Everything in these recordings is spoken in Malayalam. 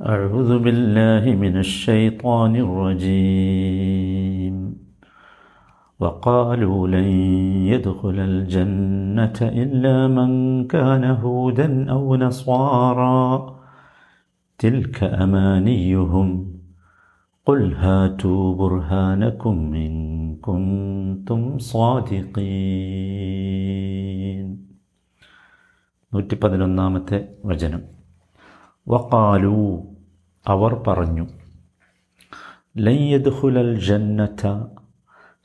أعوذ بالله من الشيطان الرجيم وقالوا لن يدخل الجنة إلا من كان هودا أو نصارى تلك أمانيهم قل هاتوا برهانكم إن كنتم صادقين നൂറ്റി പതിനൊന്നാമത്തെ വചനം വക്കാലു അവർ പറഞ്ഞു ലയ്യദ്ഹുലൽ ജന്നത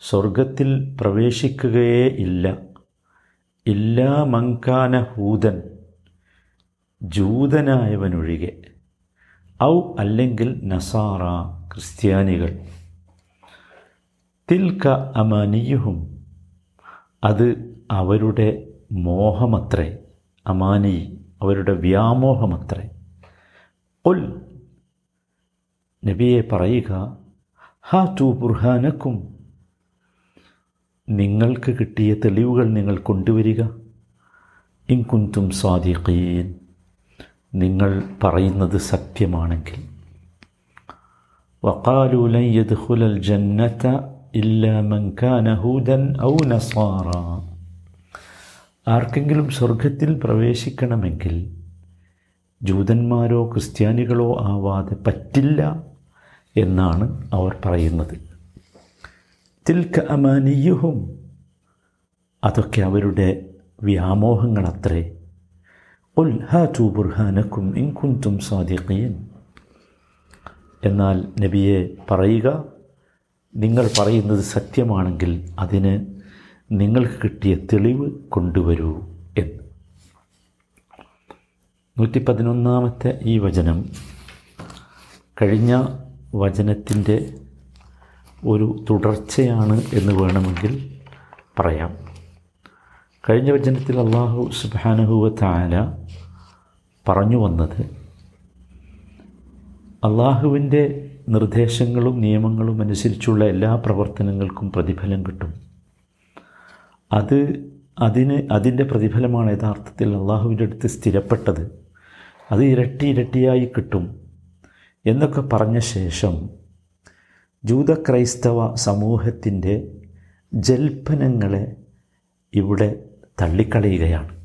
സ്വർഗത്തിൽ പ്രവേശിക്കുകയേ ഇല്ല. ഇല്ലാ മങ്കാന ഹൂതൻ ജൂതനായവനൊഴികെ. ഔ അല്ലെങ്കിൽ നസാറ ക്രിസ്ത്യാനികൾ. തിൽക്ക അമാനിയുഹും അത് അവരുടെ മോഹമത്രേ അമാനി അവരുടെ വ്യാമോഹമത്രേ. ഉൽ നബിയെ പറയുക ഹാ ടു ബുർഹാനക്കും. നിങ്ങൾക്ക് കിട്ടിയ തെളിവുകൾ നിങ്ങൾ കൊണ്ടുവരിക. ഇൻകുന്തും സ്വാദിഖീൻ നിങ്ങൾ പറയുന്നത് സത്യമാണെങ്കിൽ. വക്കാലു ലൻ ജന്നത ഇല്ല മൻ കാന ഹൂദൻ ഔ നസാറ ആർക്കെങ്കിലും സ്വർഗത്തിൽ പ്രവേശിക്കണമെങ്കിൽ ജൂതന്മാരോ ക്രിസ്ത്യാനികളോ ആവാതെ പറ്റില്ല. എന്നാണ് അവർ പറയുന്നത്. തിൽക്ക അമാനിയുഹും അതൊക്കെ അവരുടെ വ്യാമോഹങ്ങളത്രേ. ഉൽ ഹാറ്റു ബുർഹാനക്കും ഇൻകുന്തും സാദിഖീൻ. എന്നാൽ നബിയെ പറയുക നിങ്ങൾ പറയുന്നത് സത്യമാണെങ്കിൽ അതിന് നിങ്ങൾക്ക് കിട്ടിയ തെളിവ് കൊണ്ടുവരൂ എന്ന്. നൂറ്റി പതിനൊന്നാമത്തെ ഈ വചനം കഴിഞ്ഞ വചനത്തിന്റെ ഒരു തുടർച്ചയാണ് എന്ന് വേണമെങ്കിൽ പറയാം. കഴിഞ്ഞ വചനത്തിൽ അള്ളാഹു സുബാനഹുവ താല പറഞ്ഞു വന്നത് അള്ളാഹുവിന്റെ നിർദ്ദേശങ്ങളും നിയമങ്ങളും അനുസരിച്ചുള്ള എല്ലാ പ്രവർത്തനങ്ങൾക്കും പ്രതിഫലം കിട്ടും. അത് അതിന് അതിന്റെ പ്രതിഫലമാണ് യഥാർത്ഥത്തിൽ അള്ളാഹുവിന്റെ അടുത്ത് സ്ഥിരപ്പെട്ടത്. അത് ഇരട്ടി ഇരട്ടിയായി കിട്ടും. എന്നൊക്കെ പറഞ്ഞ ശേഷം ജൂത ക്രൈസ്തവ സമൂഹത്തിന്റെ ജൽപ്പനങ്ങളെ ഇവിടെ തള്ളിക്കളയുകയാണ്.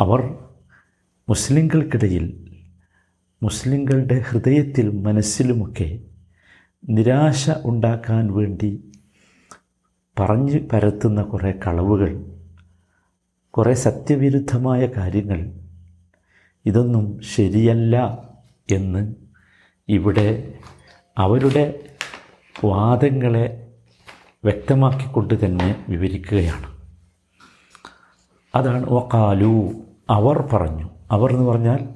അവർ മുസ്ലിങ്ങൾക്കിടയിൽ മുസ്ലിങ്ങളുടെ ഹൃദയത്തിലും മനസ്സിലുമൊക്കെ നിരാശ ഉണ്ടാക്കാൻ വേണ്ടി പറഞ്ഞു പരത്തുന്ന കുറേ കളവുകൾ കുറേ സത്യവിരുദ്ധമായ കാര്യങ്ങൾ ഇതൊന്നും ശരിയല്ല എന്ന് ഇവിടെ അവരുടെ വാദങ്ങളെ വ്യക്തമാക്കിക്കൊണ്ട് തന്നെ വിവരിക്കുകയാണ്. അതാണ് വക്കാലു അവർ പറഞ്ഞു. അവർ എന്ന് പറഞ്ഞാൽ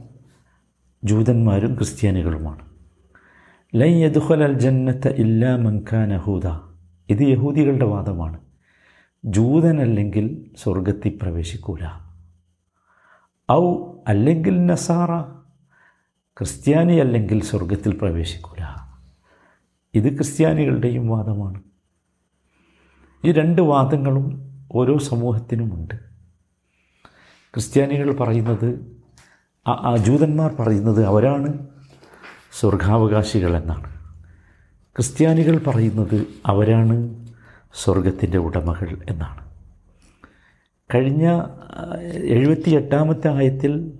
ജൂതന്മാരും ക്രിസ്ത്യാനികളുമാണ്. ലൈ യദുഹൽ അൽ ജന്നത്ത ഇല്ലാ മൻഖാൻ അഹൂദ ഇത് യഹൂദികളുടെ വാദമാണ്. ജൂതനല്ലെങ്കിൽ സ്വർഗത്തിൽ പ്രവേശിക്കൂല. ഔ അല്ലെങ്കിൽ നസാറ. ക്രിസ്ത്യാനി അല്ലെങ്കിൽ സ്വർഗത്തിൽ പ്രവേശിക്കൂല. ഇത് ക്രിസ്ത്യാനികളുടെയും വാദമാണ്. ഈ രണ്ട് വാദങ്ങളും ഓരോ സമൂഹത്തിനുമുണ്ട്. ക്രിസ്ത്യാനികൾ പറയുന്നത് ആ ജൂതന്മാർ പറയുന്നത് അവരാണ് സ്വർഗാവകാശികൾ എന്നാണ് ക്രിസ്ത്യാനികൾ പറയുന്നത് അവരാണ് സ്വർഗത്തിന്റെ ഉടമകൾ എന്നാണ്. കഴിഞ്ഞ എഴുപത്തി എട്ടാമത്തെ ആയത്തിൽ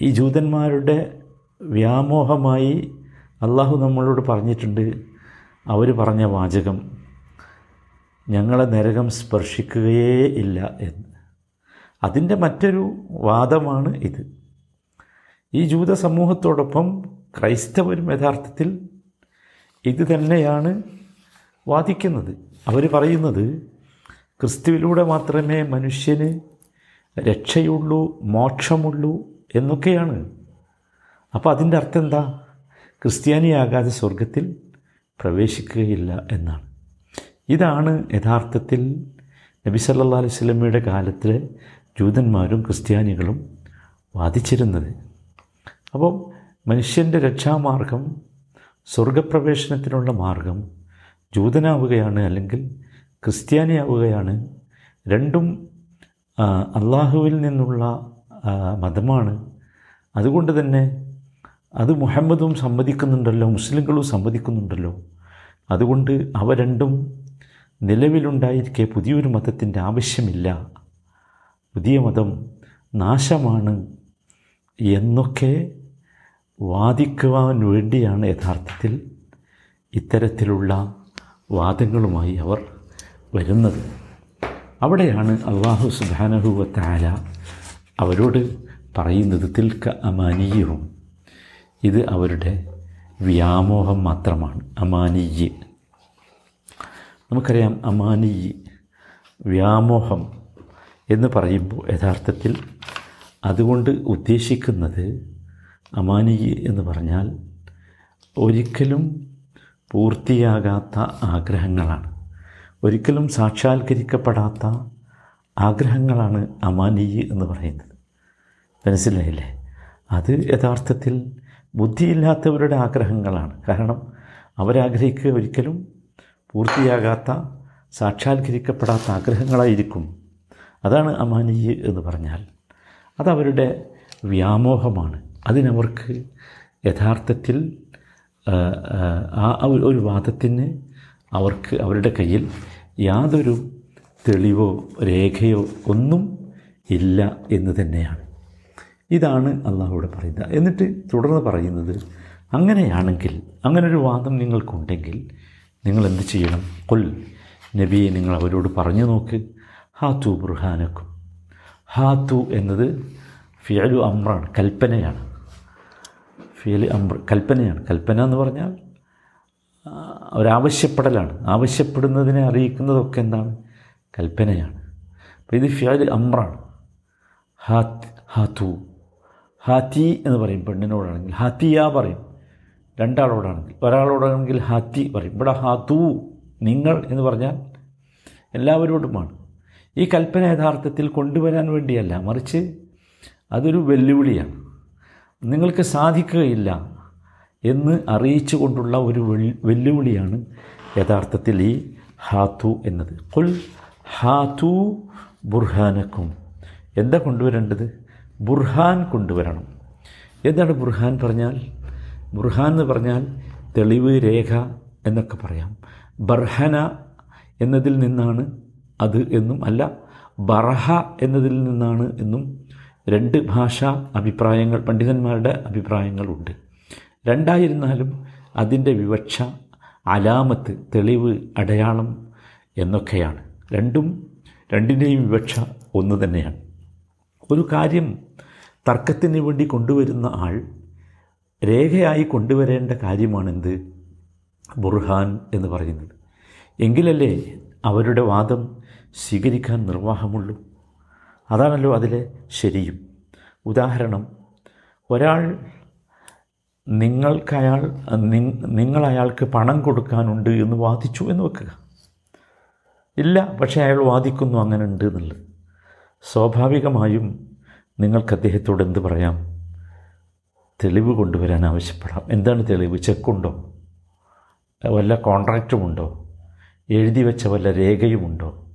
ഈ ജൂതന്മാരുടെ വ്യാമോഹമായി അള്ളാഹു നമ്മളോട് പറഞ്ഞിട്ടുണ്ട്. അവർ പറഞ്ഞ വാചകം ഞങ്ങളെ നരകം സ്പർശിക്കുകയേ ഇല്ല എന്ന്. അതിന്റെ മറ്റൊരു വാദമാണ് ഇത്. ഈ ജൂത സമൂഹത്തോടൊപ്പം ക്രൈസ്തവരും യഥാർത്ഥത്തിൽ ഇത് തന്നെയാണ് വാദിക്കുന്നത്. അവർ പറയുന്നത് ക്രിസ്തുവിലൂടെ മാത്രമേ മനുഷ്യന് രക്ഷയുള്ളൂ മോക്ഷമുള്ളൂ എന്നൊക്കെയാണ്. അപ്പോൾ അതിന്റെ അർത്ഥം എന്താ? ക്രിസ്ത്യാനിയാകാതെ സ്വർഗത്തിൽ പ്രവേശിക്കുകയില്ല എന്നാണ്. ഇതാണ് യഥാർത്ഥത്തിൽ നബി സല്ലാ അലൈഹി സ്വലമിയുടെ കാലത്ത് ജൂതന്മാരും ക്രിസ്ത്യാനികളും വാദിച്ചിരുന്നത്. അപ്പം മനുഷ്യന്റെ രക്ഷാമാർഗം സ്വർഗപ്രവേശനത്തിനുള്ള മാർഗം ജൂതനാവുകയാണ് അല്ലെങ്കിൽ ക്രിസ്ത്യാനിയാവുകയാണ് രണ്ടും അള്ളാഹുവിൽ നിന്നുള്ള മതമാണ്. അതുകൊണ്ട് തന്നെ അത് മുഹമ്മദും സമ്മതിക്കുന്നുണ്ടല്ലോ മുസ്ലിങ്ങളും സമ്മതിക്കുന്നുണ്ടല്ലോ. അതുകൊണ്ട് അവ രണ്ടും നിലവിലുണ്ടായിരിക്കെ പുതിയൊരു മതത്തിന്റെ ആവശ്യമില്ല. പുതിയ മതം നാശമാണ് എന്നൊക്കെ വാദിക്കുവാൻ വേണ്ടിയാണ് യഥാർത്ഥത്തിൽ ഇത്തരത്തിലുള്ള വാദങ്ങളുമായി അവർ വരുന്നത്. അവിടെയാണ് അള്ളാഹു സുബാനഹുവത്തായ അവരോട് പറയുന്നത് തിൽക്ക അമാനീയവും ഇത് അവരുടെ വ്യാമോഹം മാത്രമാണ്. അമാനിയ്. നമുക്കറിയാം അമാനിയ് വ്യാമോഹം എന്ന് പറയുമ്പോൾ യഥാർത്ഥത്തിൽ അതുകൊണ്ട് ഉദ്ദേശിക്കുന്നത് അമാനിയ് എന്ന് പറഞ്ഞാൽ ഒരിക്കലും പൂർത്തിയാകാത്ത ആഗ്രഹങ്ങളാണ്. ഒരിക്കലും സാക്ഷാത്കരിക്കപ്പെടാത്ത ആഗ്രഹങ്ങളാണ് അമാനിയ് എന്ന് പറയുന്നത്. മനസ്സിലായില്ലേ? അത് യഥാർത്ഥത്തിൽ ബുദ്ധിയില്ലാത്തവരുടെ ആഗ്രഹങ്ങളാണ്. കാരണം അവരാഗ്രഹിക്കുക ഒരിക്കലും പൂർത്തിയാകാത്ത സാക്ഷാത്കരിക്കപ്പെടാത്ത ആഗ്രഹങ്ങളായിരിക്കും. അതാണ് അമാനീയ് എന്ന് പറഞ്ഞാൽ. അതവരുടെ വ്യാമോഹമാണ്. അതിനവർക്ക് യഥാർത്ഥത്തിൽ ആ ഒരു വാദത്തിന് അവർക്ക് അവരുടെ കയ്യിൽ യാതൊരു തെളിവോ രേഖയോ ഒന്നും ഇല്ല എന്ന് തന്നെയാണ്. ഇതാണ് അള്ളാഹുവിടെ പറയുന്നത്. എന്നിട്ട് തുടർന്ന് പറയുന്നത് അങ്ങനെയാണെങ്കിൽ അങ്ങനൊരു വാദം നിങ്ങൾക്കുണ്ടെങ്കിൽ നിങ്ങൾ എന്ത് ചെയ്യണം? കൊൽ നബിയെ നിങ്ങൾ അവരോട് പറഞ്ഞു നോക്ക്. ഹാത്തു ബുർഹാനക്കും. ഹാത്തു എന്നത് ഫിയലു അമ്രാണ് കൽപ്പനയാണ്. ഫിയൽ അമ്ര കൽപ്പനയാണ്. കൽപ്പന എന്ന് പറഞ്ഞാൽ ഒരാവശ്യപ്പെടലാണ്. ആവശ്യപ്പെടുന്നതിനെ അറിയിക്കുന്നതൊക്കെ എന്താണ്? കൽപ്പനയാണ്. അപ്പോൾ ഇത് ഫിയൽ അമ്രാണ്. ഹാത്ത് ഹാത്തു ഹാത്തി എന്ന് പറയും പെണ്ണിനോടാണെങ്കിൽ. ഹാത്തിയ പറയും. രണ്ടാളോടാണെങ്കിൽ. ഒരാളോടാണെങ്കിൽ ഹാത്തി പറയും. ഇവിടെ ഹാത്തു നിങ്ങൾ എന്ന് പറഞ്ഞാൽ എല്ലാവരോടുമാണ്. ഈ കൽപ്പന യഥാർത്ഥത്തിൽ കൊണ്ടുവരാൻ വേണ്ടിയല്ല മറിച്ച് അതൊരു വെല്ലുവിളിയാണ്. നിങ്ങൾക്ക് സാധിക്കുകയില്ല എന്ന് അറിയിച്ചു കൊണ്ടുള്ള ഒരു വെല്ലുവിളിയാണ് യഥാർത്ഥത്തിൽ ഈ ഹാത്തു എന്നത്. കുൽ ഹാത്തു ബുർഹാനക്കും. എന്താ കൊണ്ടുവരേണ്ടത്? ബുർഹാൻ കൊണ്ടുവരണം. എന്താണ് ബുർഹാൻ പറഞ്ഞാൽ? ബുർഹാൻ എന്ന് പറഞ്ഞാൽ തെളിവ് രേഖ എന്നൊക്കെ പറയാം. ബർഹന എന്നതിൽ നിന്നാണ് അത് എന്നും അല്ല ബർഹ എന്നതിൽ നിന്നാണ് എന്നും രണ്ട് ഭാഷാ അഭിപ്രായങ്ങൾ പണ്ഡിതന്മാരുടെ അഭിപ്രായങ്ങളുണ്ട് രണ്ടായിരുന്നാലും അതിന്റെ വിവക്ഷ അലാമത്ത് തെളിവ് അടയാളം എന്നൊക്കെയാണ്. രണ്ടും രണ്ടിന്റെയും വിവക്ഷ ഒന്ന് തന്നെയാണ്. ഒരു കാര്യം തർക്കത്തിന് വേണ്ടി കൊണ്ടുവരുന്ന ആൾ രേഖയായി കൊണ്ടുവരേണ്ട കാര്യമാണെന്ത്? ബുർഹാൻ എന്ന് പറയുന്നത്. എങ്കിലല്ലേ അവരുടെ വാദം സ്വീകരിക്കാൻ നിർവാഹമുള്ളൂ? അതാണല്ലോ അതിലെ ശരിയും. ഉദാഹരണം ഒരാൾ നിങ്ങൾക്കയാൾ നിങ്ങൾ അയാൾക്ക് പണം കൊടുക്കാനുണ്ട് എന്ന് വാദിച്ചു എന്ന് വെക്കുക. ഇല്ല പക്ഷേ അയാൾ വാദിക്കുന്നു അങ്ങനെ ഉണ്ട് എന്നുള്ളത്. സ്വാഭാവികമായും നിങ്ങൾക്ക് അദ്ദേഹത്തോട് എന്ത് പറയാം? തെളിവ് കൊണ്ടുവരാൻ ആവശ്യപ്പെടാം. എന്താണ് തെളിവ്? ചെക്കുണ്ടോ? വല്ല കോൺട്രാക്റ്റുമുണ്ടോ? എഴുതി വെച്ച വല്ല രേഖയുമുണ്ടോ?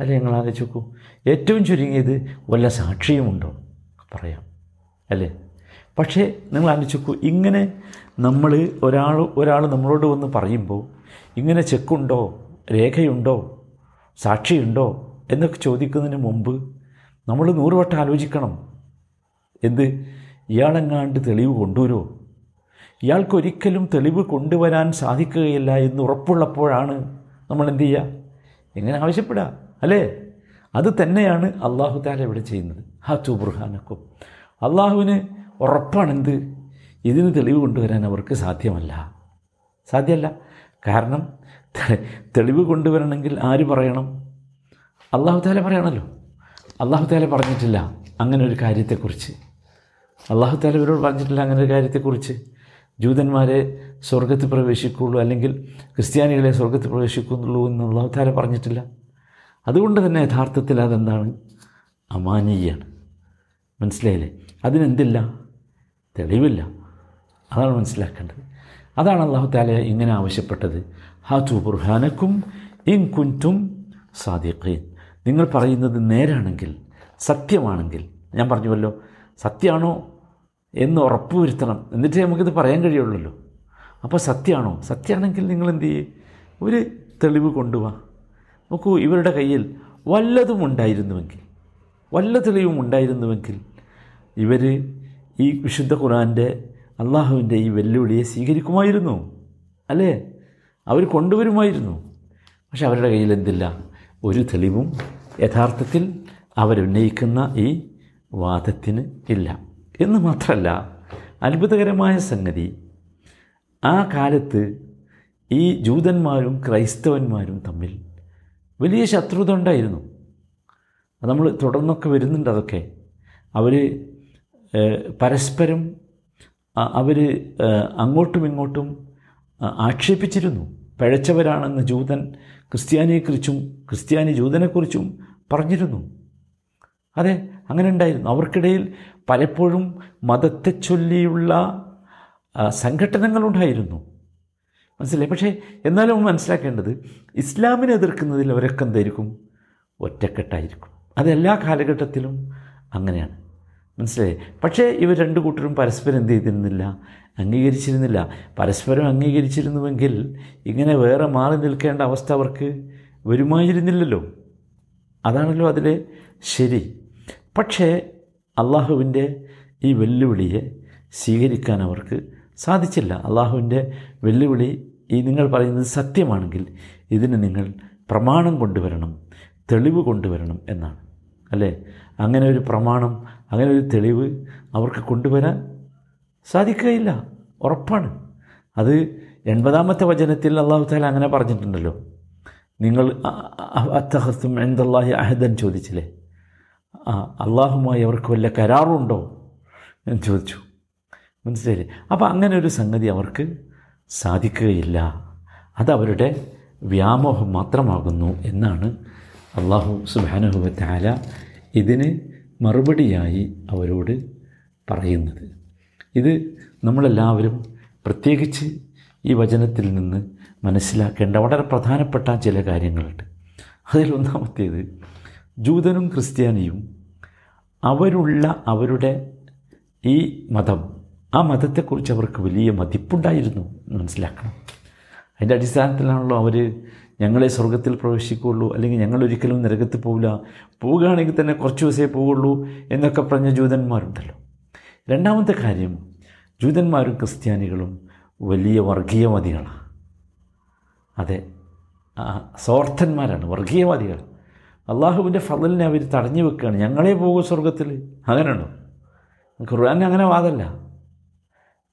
അല്ലേ ഞങ്ങൾ ആലോചിച്ച് നോക്കൂ. ഏറ്റവും ചുരുങ്ങിയത് വല്ല സാക്ഷിയുമുണ്ടോ? പറയാം. അല്ലേ? പക്ഷേ നിങ്ങൾ ആലോചിച്ച് നോക്കൂ. ഇങ്ങനെ നമ്മൾ ഒരാൾ ഒരാൾ നമ്മളോട് വന്ന് പറയുമ്പോൾ ഇങ്ങനെ ചെക്കുണ്ടോ? രേഖയുണ്ടോ? സാക്ഷിയുണ്ടോ? എന്നൊക്കെ ചോദിക്കുന്നതിന് മുമ്പ് നമ്മൾ നൂറുവട്ടം ആലോചിക്കണം. എന്ത്? ഇയാളെങ്ങാണ്ട് തെളിവ് കൊണ്ടുവരുമോ ഇയാൾക്കൊരിക്കലും തെളിവ് കൊണ്ടുവരാൻ സാധിക്കുകയില്ല എന്ന് ഉറപ്പുള്ളപ്പോഴാണ് നമ്മൾ എന്ത് ചെയ്യുക? എങ്ങനെ ആവശ്യപ്പെടുക അല്ലേ? അത് തന്നെയാണ് അള്ളാഹു താല ഇവിടെ ചെയ്യുന്നത്. ഹാത്തു ബുർഹാനക്കും. അള്ളാഹുവിന് ഉറപ്പാണെന്ത്? ഇതിന് തെളിവ് കൊണ്ടുവരാൻ അവർക്ക് സാധ്യമല്ല. സാധ്യമല്ല. കാരണം തെളിവ് കൊണ്ടുവരണമെങ്കിൽ ആര് പറയണം? അള്ളാഹു താല പറയണല്ലോ. അള്ളാഹു താല പറഞ്ഞിട്ടില്ല അങ്ങനെ ഒരു കാര്യത്തെക്കുറിച്ച്. അള്ളാഹു താല ഇവരോട് പറഞ്ഞിട്ടില്ല അങ്ങനെ ഒരു കാര്യത്തെക്കുറിച്ച്. ജൂതന്മാരെ സ്വർഗത്തിൽ പ്രവേശിക്കുള്ളൂ അല്ലെങ്കിൽ ക്രിസ്ത്യാനികളെ സ്വർഗത്തിൽ പ്രവേശിക്കുന്നുള്ളൂ എന്ന് അള്ളാഹു താല പറഞ്ഞിട്ടില്ല. അതുകൊണ്ട് തന്നെ യഥാർത്ഥത്തിൽ അതെന്താണ്? അമാനീയാണ്. മനസ്സിലായില്ലേ? അതിനെന്തില്ല? തെളിവില്ല. അതാണ് മനസ്സിലാക്കേണ്ടത്. അതാണ് അള്ളാഹു താല ഇങ്ങനെ ആവശ്യപ്പെട്ടത്. ഹാതു ബുർഹാനക്കും ഇൻ കുന്റും സാദിഖീൻ. നിങ്ങൾ പറയുന്നത് നേരാണെങ്കിൽ സത്യമാണെങ്കിൽ ഞാൻ പറഞ്ഞുവല്ലോ സത്യമാണോ എന്ന് ഉറപ്പ് ഉറപ്പുവരുത്തണം എന്നിട്ടേ നമുക്കിത് പറയാൻ കഴിയുള്ളല്ലോ. അപ്പോൾ സത്യമാണോ സത്യമാണെങ്കിൽ നിങ്ങൾ എന്ത് ചെയ്യേ? ഒരു തെളിവ് കൊണ്ടുവാ. നോക്കൂ ഇവരുടെ കയ്യിൽ വല്ലതും ഉണ്ടായിരുന്നുവെങ്കിൽ വല്ല തെളിവും ഉണ്ടായിരുന്നുവെങ്കിൽ ഇവർ ഈ വിശുദ്ധ ഖുറാന്റെ അള്ളാഹുവിന്റെ ഈ വെല്ലുവിളിയെ സ്വീകരിക്കുമായിരുന്നു. അല്ലേ? അവർ കൊണ്ടുവരുമായിരുന്നു. പക്ഷെ അവരുടെ കയ്യിൽ എന്തില്ല? ഒരു തെളിവും യഥാർത്ഥത്തിൽ അവരുന്നയിക്കുന്ന ഈ വാദത്തിന് ഇല്ല. എന്ന് മാത്രമല്ല അത്ഭുതകരമായ സംഗതി ആ കാലത്ത് ഈ ജൂതന്മാരും ക്രൈസ്തവന്മാരും തമ്മിൽ വലിയ ശത്രുത ഉണ്ടായിരുന്നു നമ്മൾ തുടർന്നൊക്കെ വരുന്നുണ്ട് അതൊക്കെ. അവർ പരസ്പരം അവർ അങ്ങോട്ടും ഇങ്ങോട്ടും ആക്ഷേപിച്ചിരുന്നു. പഴച്ചവരാണെന്ന് ജൂതൻ ക്രിസ്ത്യാനിയെക്കുറിച്ചും ക്രിസ്ത്യാനി ജൂതനെക്കുറിച്ചും പറഞ്ഞിരുന്നു. അതെ അങ്ങനെ ഉണ്ടായിരുന്നു. അവർക്കിടയിൽ പലപ്പോഴും മതത്തെ ചൊല്ലിയുള്ള സംഘടനകളുണ്ടായിരുന്നു മനസ്സിലായി? പക്ഷേ എന്നാലും മനസ്സിലാക്കേണ്ടത് ഇസ്ലാമിനെ എതിർക്കുന്നതിൽ അവരൊക്കെ എന്തായിരിക്കും? ഒറ്റക്കെട്ടായിരിക്കും. അതെല്ലാ കാലഘട്ടത്തിലും അങ്ങനെയാണ്. മനസ്സിലായി? പക്ഷേ ഇവർ രണ്ട് കൂട്ടരും പരസ്പരം എന്ത് ചെയ്തിരുന്നില്ല? അംഗീകരിച്ചിരുന്നില്ല. പരസ്പരം അംഗീകരിച്ചിരുന്നുവെങ്കിൽ ഇങ്ങനെ വേറെ മാറി നിൽക്കേണ്ട അവസ്ഥ അവർക്ക് വരുമായിരുന്നില്ലല്ലോ. അതാണല്ലോ അതിൽ ശരി. പക്ഷേ അള്ളാഹുവിന്റെ ഈ വെല്ലുവിളിയെ സ്വീകരിക്കാൻ അവർക്ക് സാധിച്ചില്ല. അള്ളാഹുവിന്റെ വെല്ലുവിളി ഈ നിങ്ങൾ പറയുന്നത് സത്യമാണെങ്കിൽ ഇതിന് നിങ്ങൾ പ്രമാണം കൊണ്ടുവരണം തെളിവ് കൊണ്ടുവരണം എന്നാണ്. അല്ലേ? അങ്ങനെ ഒരു പ്രമാണം അങ്ങനെ ഒരു തെളിവ് അവർക്ക് കൊണ്ടുവരാൻ സാധിക്കുകയില്ല. ഉറപ്പാണ്. അത് എൺപതാമത്തെ വചനത്തിൽ അള്ളാഹു താല അങ്ങനെ പറഞ്ഞിട്ടുണ്ടല്ലോ. നിങ്ങൾ അത്തഹസ്തും എന്തല്ലാഹി അഹദൻ ചോദിച്ചില്ലേ? ആ അള്ളാഹുമായി അവർക്ക് വല്ല കരാറുണ്ടോ? എന്ന് ചോദിച്ചു. മനസ്സിലായി അപ്പോൾ അങ്ങനെ ഒരു സംഗതി അവർക്ക് സാധിക്കുകയില്ല. അതവരുടെ വ്യാമോഹം മാത്രമാകുന്നു എന്നാണ് അള്ളാഹു സുബാനുഭവത്താല ഇതിന് മറുപടിയായി അവരോട് പറയുന്നത്. ഇത് നമ്മളെല്ലാവരും പ്രത്യേകിച്ച് ഈ വചനത്തിൽ നിന്ന് മനസ്സിലാക്കേണ്ട വളരെ പ്രധാനപ്പെട്ട ചില കാര്യങ്ങളുണ്ട്. അതിലൊന്നാമത്തേത് ജൂതനും ക്രിസ്ത്യാനിയും അവരുള്ള അവരുടെ ഈ മതം ആ മതത്തെക്കുറിച്ച് അവർക്ക് വലിയ മതിപ്പുണ്ടായിരുന്നു മനസ്സിലാക്കണം. അതിന്റെ അടിസ്ഥാനത്തിലാണല്ലോ അവർ ഞങ്ങളെ സ്വർഗത്തിൽ പ്രവേശിക്കുകയുള്ളൂ. അല്ലെങ്കിൽ ഞങ്ങൾ ഒരിക്കലും നരകത്തിൽ പോവില്ല. പോവുകയാണെങ്കിൽ തന്നെ കുറച്ച് ദിവസമേ പോവുള്ളൂ എന്നൊക്കെ പറഞ്ഞ ജൂതന്മാരുണ്ടല്ലോ. രണ്ടാമത്തെ കാര്യം ജൂതന്മാരും ക്രിസ്ത്യാനികളും വലിയ വർഗീയവാദികളാണ് അതെ സ്വാർത്ഥന്മാരാണ് വർഗീയവാദികൾ അള്ളാഹുവിന്റെ ഫലലിനെ അവർ തടഞ്ഞു വെക്കുകയാണ്. ഞങ്ങളെ പോകും സ്വർഗത്തിൽ അങ്ങനെയുണ്ടോ ഖുർആൻ അങ്ങനെ വാദമല്ല.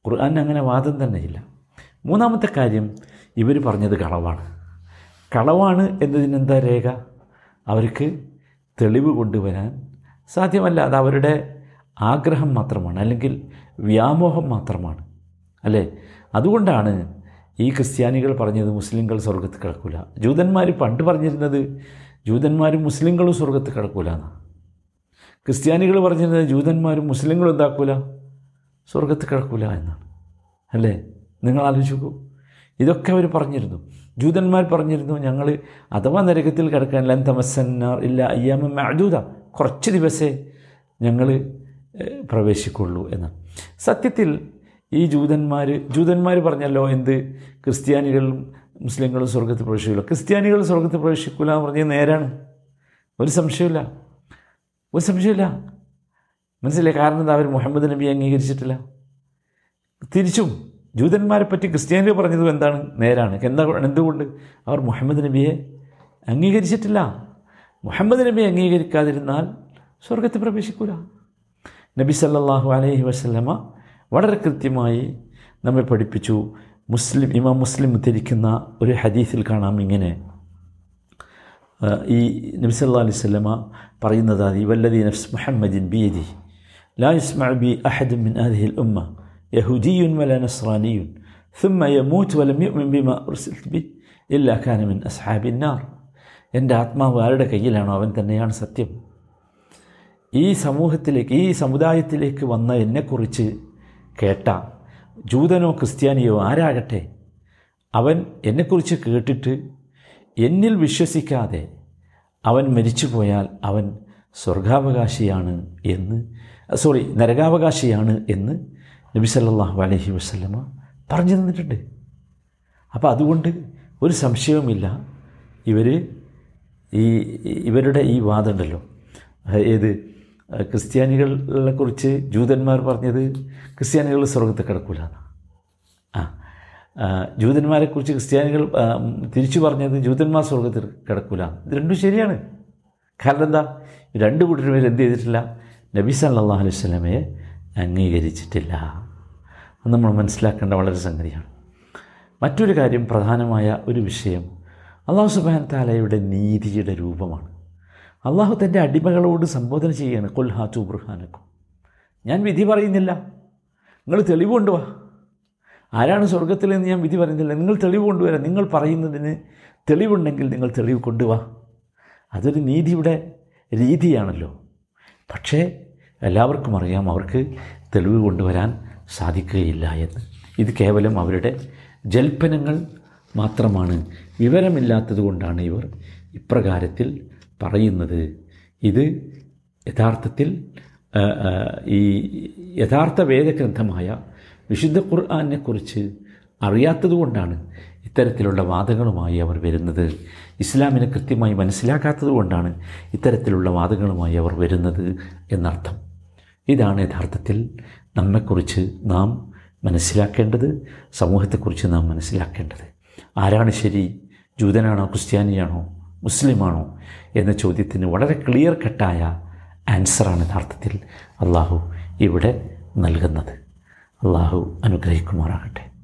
ഖുർആൻ അങ്ങനെ വാദം തന്നെയില്ല. മൂന്നാമത്തെ കാര്യം ഇവർ പറഞ്ഞത് കളവാണ്. കളവാണ് എന്നതിനെന്താ രേഖ? അവർക്ക് തെളിവ് കൊണ്ടുവരാൻ സാധ്യമല്ല. അത് അവരുടെ ആഗ്രഹം മാത്രമാണ് അല്ലെങ്കിൽ വ്യാമോഹം മാത്രമാണ്. അല്ലേ? അതുകൊണ്ടാണ് ഈ ക്രിസ്ത്യാനികൾ പറഞ്ഞത് മുസ്ലിങ്ങൾ സ്വർഗത്ത് കിടക്കൂല. ജൂതന്മാർ പണ്ട് പറഞ്ഞിരുന്നത് ജൂതന്മാരും മുസ്ലിങ്ങളും സ്വർഗത്ത് കിടക്കൂല എന്നാണ് ക്രിസ്ത്യാനികൾ പറഞ്ഞിരുന്നത് ജൂതന്മാരും മുസ്ലിങ്ങളും എന്താക്കൂല? സ്വർഗത്ത് കിടക്കൂല എന്നാണ്. അല്ലേ? നിങ്ങൾ ആലോചിക്കൂ ഇതൊക്കെ അവർ പറഞ്ഞിരുന്നു. ജൂതന്മാർ പറഞ്ഞിരുന്നു ഞങ്ങൾ അഥവാ നരകത്തിൽ കിടക്കാൻ ലൻ തമസന്നാർ ഇല്ല അയ്യാമ മഅദൂദ കുറച്ച് ദിവസേ ഞങ്ങൾ പ്രവേശിക്കുള്ളൂ എന്ന്. സത്യത്തിൽ ഈ ജൂതന്മാർ ജൂതന്മാർ പറഞ്ഞല്ലോ എന്ത്? ക്രിസ്ത്യാനികളും മുസ്ലിങ്ങളും സ്വർഗത്തിൽ പ്രവേശിക്കില്ല. ക്രിസ്ത്യാനികൾ സ്വർഗത്തിൽ പ്രവേശിക്കില്ല എന്ന് പറഞ്ഞത് നേരാണ്. ഒരു സംശയമില്ല ഒരു സംശയമില്ല മനസ്സിലായി? കാരണം എന്താ? അവർ മുഹമ്മദ് നബി അംഗീകരിച്ചിട്ടില്ല. തിരിച്ചും ജൂതന്മാരെ പറ്റി ക്രിസ്ത്യാനികൾ പറഞ്ഞത് എന്താണ്? നേരാണ്. എന്താ എന്തുകൊണ്ട്? അവർ മുഹമ്മദ് നബിയെ അംഗീകരിച്ചിട്ടില്ല. മുഹമ്മദ് നബിയെ അംഗീകരിക്കാതിരുന്നാൽ സ്വർഗത്തിൽ പ്രവേശിക്കൂല. നബി സല്ലാഹു അലൈഹി വസ്ലമ വളരെ കൃത്യമായി നമ്മെ പഠിപ്പിച്ചു. മുസ്ലിം ഇമാം മുസ്ലിം ധരിക്കുന്ന ഒരു ഹദീസിൽ കാണാം ഇങ്ങനെ. ഈ നബി സല്ലാ അലൈഹി സ്വലമ പറയുന്നതാണ് ഇവല്ലദീ നഫ്സ് മുഹമ്മദിൻ ബിയദി ലാ ഇസ്മഅ ബി അഹദ് മിൻ അദിഹിൽ ഉമ്മ. يهودي ولا نصراني ثم يموت ولم يؤمن بما أرسلت به إلا كان من أصحاب النار എൻ്റെ ആത്മാവ് ആരുടെ കയ്യിലാണോ അവൻ തന്നെയാണ് സത്യം ഈ സമൂഹത്തിലേക്ക് ഈ സമുദായത്തിലേക്ക് വന്ന എന്നെക്കുറിച്ച് കേട്ട ജൂതനോ ക്രിസ്ത്യാനിയോ ആരാകട്ടെ അവൻ എന്നെക്കുറിച്ച് കേട്ടിട്ട് എന്നിൽ വിശ്വസിക്കാതെ അവൻ മരിച്ചുപോയാൽ അവൻ സ്വർഗാവകാശിയാണ് എന്ന് സോറി നരകാവകാശിയാണ് എന്ന് നബി സല്ലല്ലാഹു അലൈഹി വസല്ലമ പറഞ്ഞു തന്നിട്ടുണ്ട്. അപ്പോൾ അതുകൊണ്ട് ഒരു സംശയവുമില്ല. ഇവർ ഈ ഇവരുടെ ഈ വാദമുണ്ടല്ലോ. ഏത് ക്രിസ്ത്യാനികളെ കുറിച്ച് ജൂതന്മാർ പറഞ്ഞത് ക്രിസ്ത്യാനികൾ സ്വർഗത്തെ കിടക്കൂല. ആ ജൂതന്മാരെ ജൂതന്മാരെക്കുറിച്ച് ക്രിസ്ത്യാനികൾ തിരിച്ചു പറഞ്ഞത് ജൂതന്മാർ സ്വർഗത്തിൽ കിടക്കൂല. ഇത് രണ്ടും ശരിയാണ്. കാരണം എന്താ? രണ്ട് കൂട്ടരും പേര് എന്ത് ചെയ്തിട്ടില്ല? നബി സല്ലല്ലാഹു അലൈഹി വസല്ലമയെ അംഗീകരിച്ചിട്ടില്ല. അത് നമ്മൾ മനസ്സിലാക്കേണ്ട വളരെ സംഗതിയാണ്. മറ്റൊരു കാര്യം പ്രധാനമായ ഒരു വിഷയം അള്ളാഹു സുബാൻ താലയുടെ നീതിയുടെ രൂപമാണ്. അള്ളാഹു തന്റെ അടിമകളോട് സംബോധന ചെയ്യുകയാണ് കൊൽഹാ ചു ബുർഹാനക്കും. ഞാൻ വിധി പറയുന്നില്ല. നിങ്ങൾ തെളിവ് കൊണ്ടുവാ. ആരാണ് സ്വർഗത്തിലെന്ന് ഞാൻ വിധി പറയുന്നില്ല? നിങ്ങൾ തെളിവ് കൊണ്ടുവരാം. നിങ്ങൾ പറയുന്നതിന് തെളിവുണ്ടെങ്കിൽ നിങ്ങൾ തെളിവ് കൊണ്ടുവാ. അതൊരു നീതിയുടെ രീതിയാണല്ലോ. പക്ഷേ എല്ലാവർക്കും അറിയാം അവർക്ക് തെളിവ് കൊണ്ടുവരാൻ സാധിക്കുകയില്ല എന്ന്. ഇത് കേവലം അവരുടെ ജൽപ്പനങ്ങൾ മാത്രമാണ്. വിവരമില്ലാത്തത് കൊണ്ടാണ് ഇവർ ഇപ്രകാരത്തിൽ പറയുന്നത്. ഇത് യഥാർത്ഥത്തിൽ ഈ യഥാർത്ഥ വേദഗ്രന്ഥമായ വിശുദ്ധ ഖുർആാനെക്കുറിച്ച് അറിയാത്തതുകൊണ്ടാണ് ഇത്തരത്തിലുള്ള വാദങ്ങളുമായി അവർ വരുന്നത്. ഇസ്ലാമിനെ കൃത്യമായി മനസ്സിലാക്കാത്തത് കൊണ്ടാണ് ഇത്തരത്തിലുള്ള വാദങ്ങളുമായി അവർ വരുന്നത് എന്നർത്ഥം. ഇതാണ് യഥാർത്ഥത്തിൽ നമ്മെക്കുറിച്ച് നാം മനസ്സിലാക്കേണ്ടത് സമൂഹത്തെക്കുറിച്ച് നാം മനസ്സിലാക്കേണ്ടത്. ആരാണ് ശരി? ജൂതനാണോ? ക്രിസ്ത്യാനിയാണോ? മുസ്ലിമാണോ? എന്ന ചോദ്യത്തിന് വളരെ ക്ലിയർ കട്ടായ ആൻസറാണ് യഥാർത്ഥത്തിൽ അള്ളാഹു ഇവിടെ നൽകുന്നത്. അള്ളാഹു അനുഗ്രഹിക്കുമാറാകട്ടെ.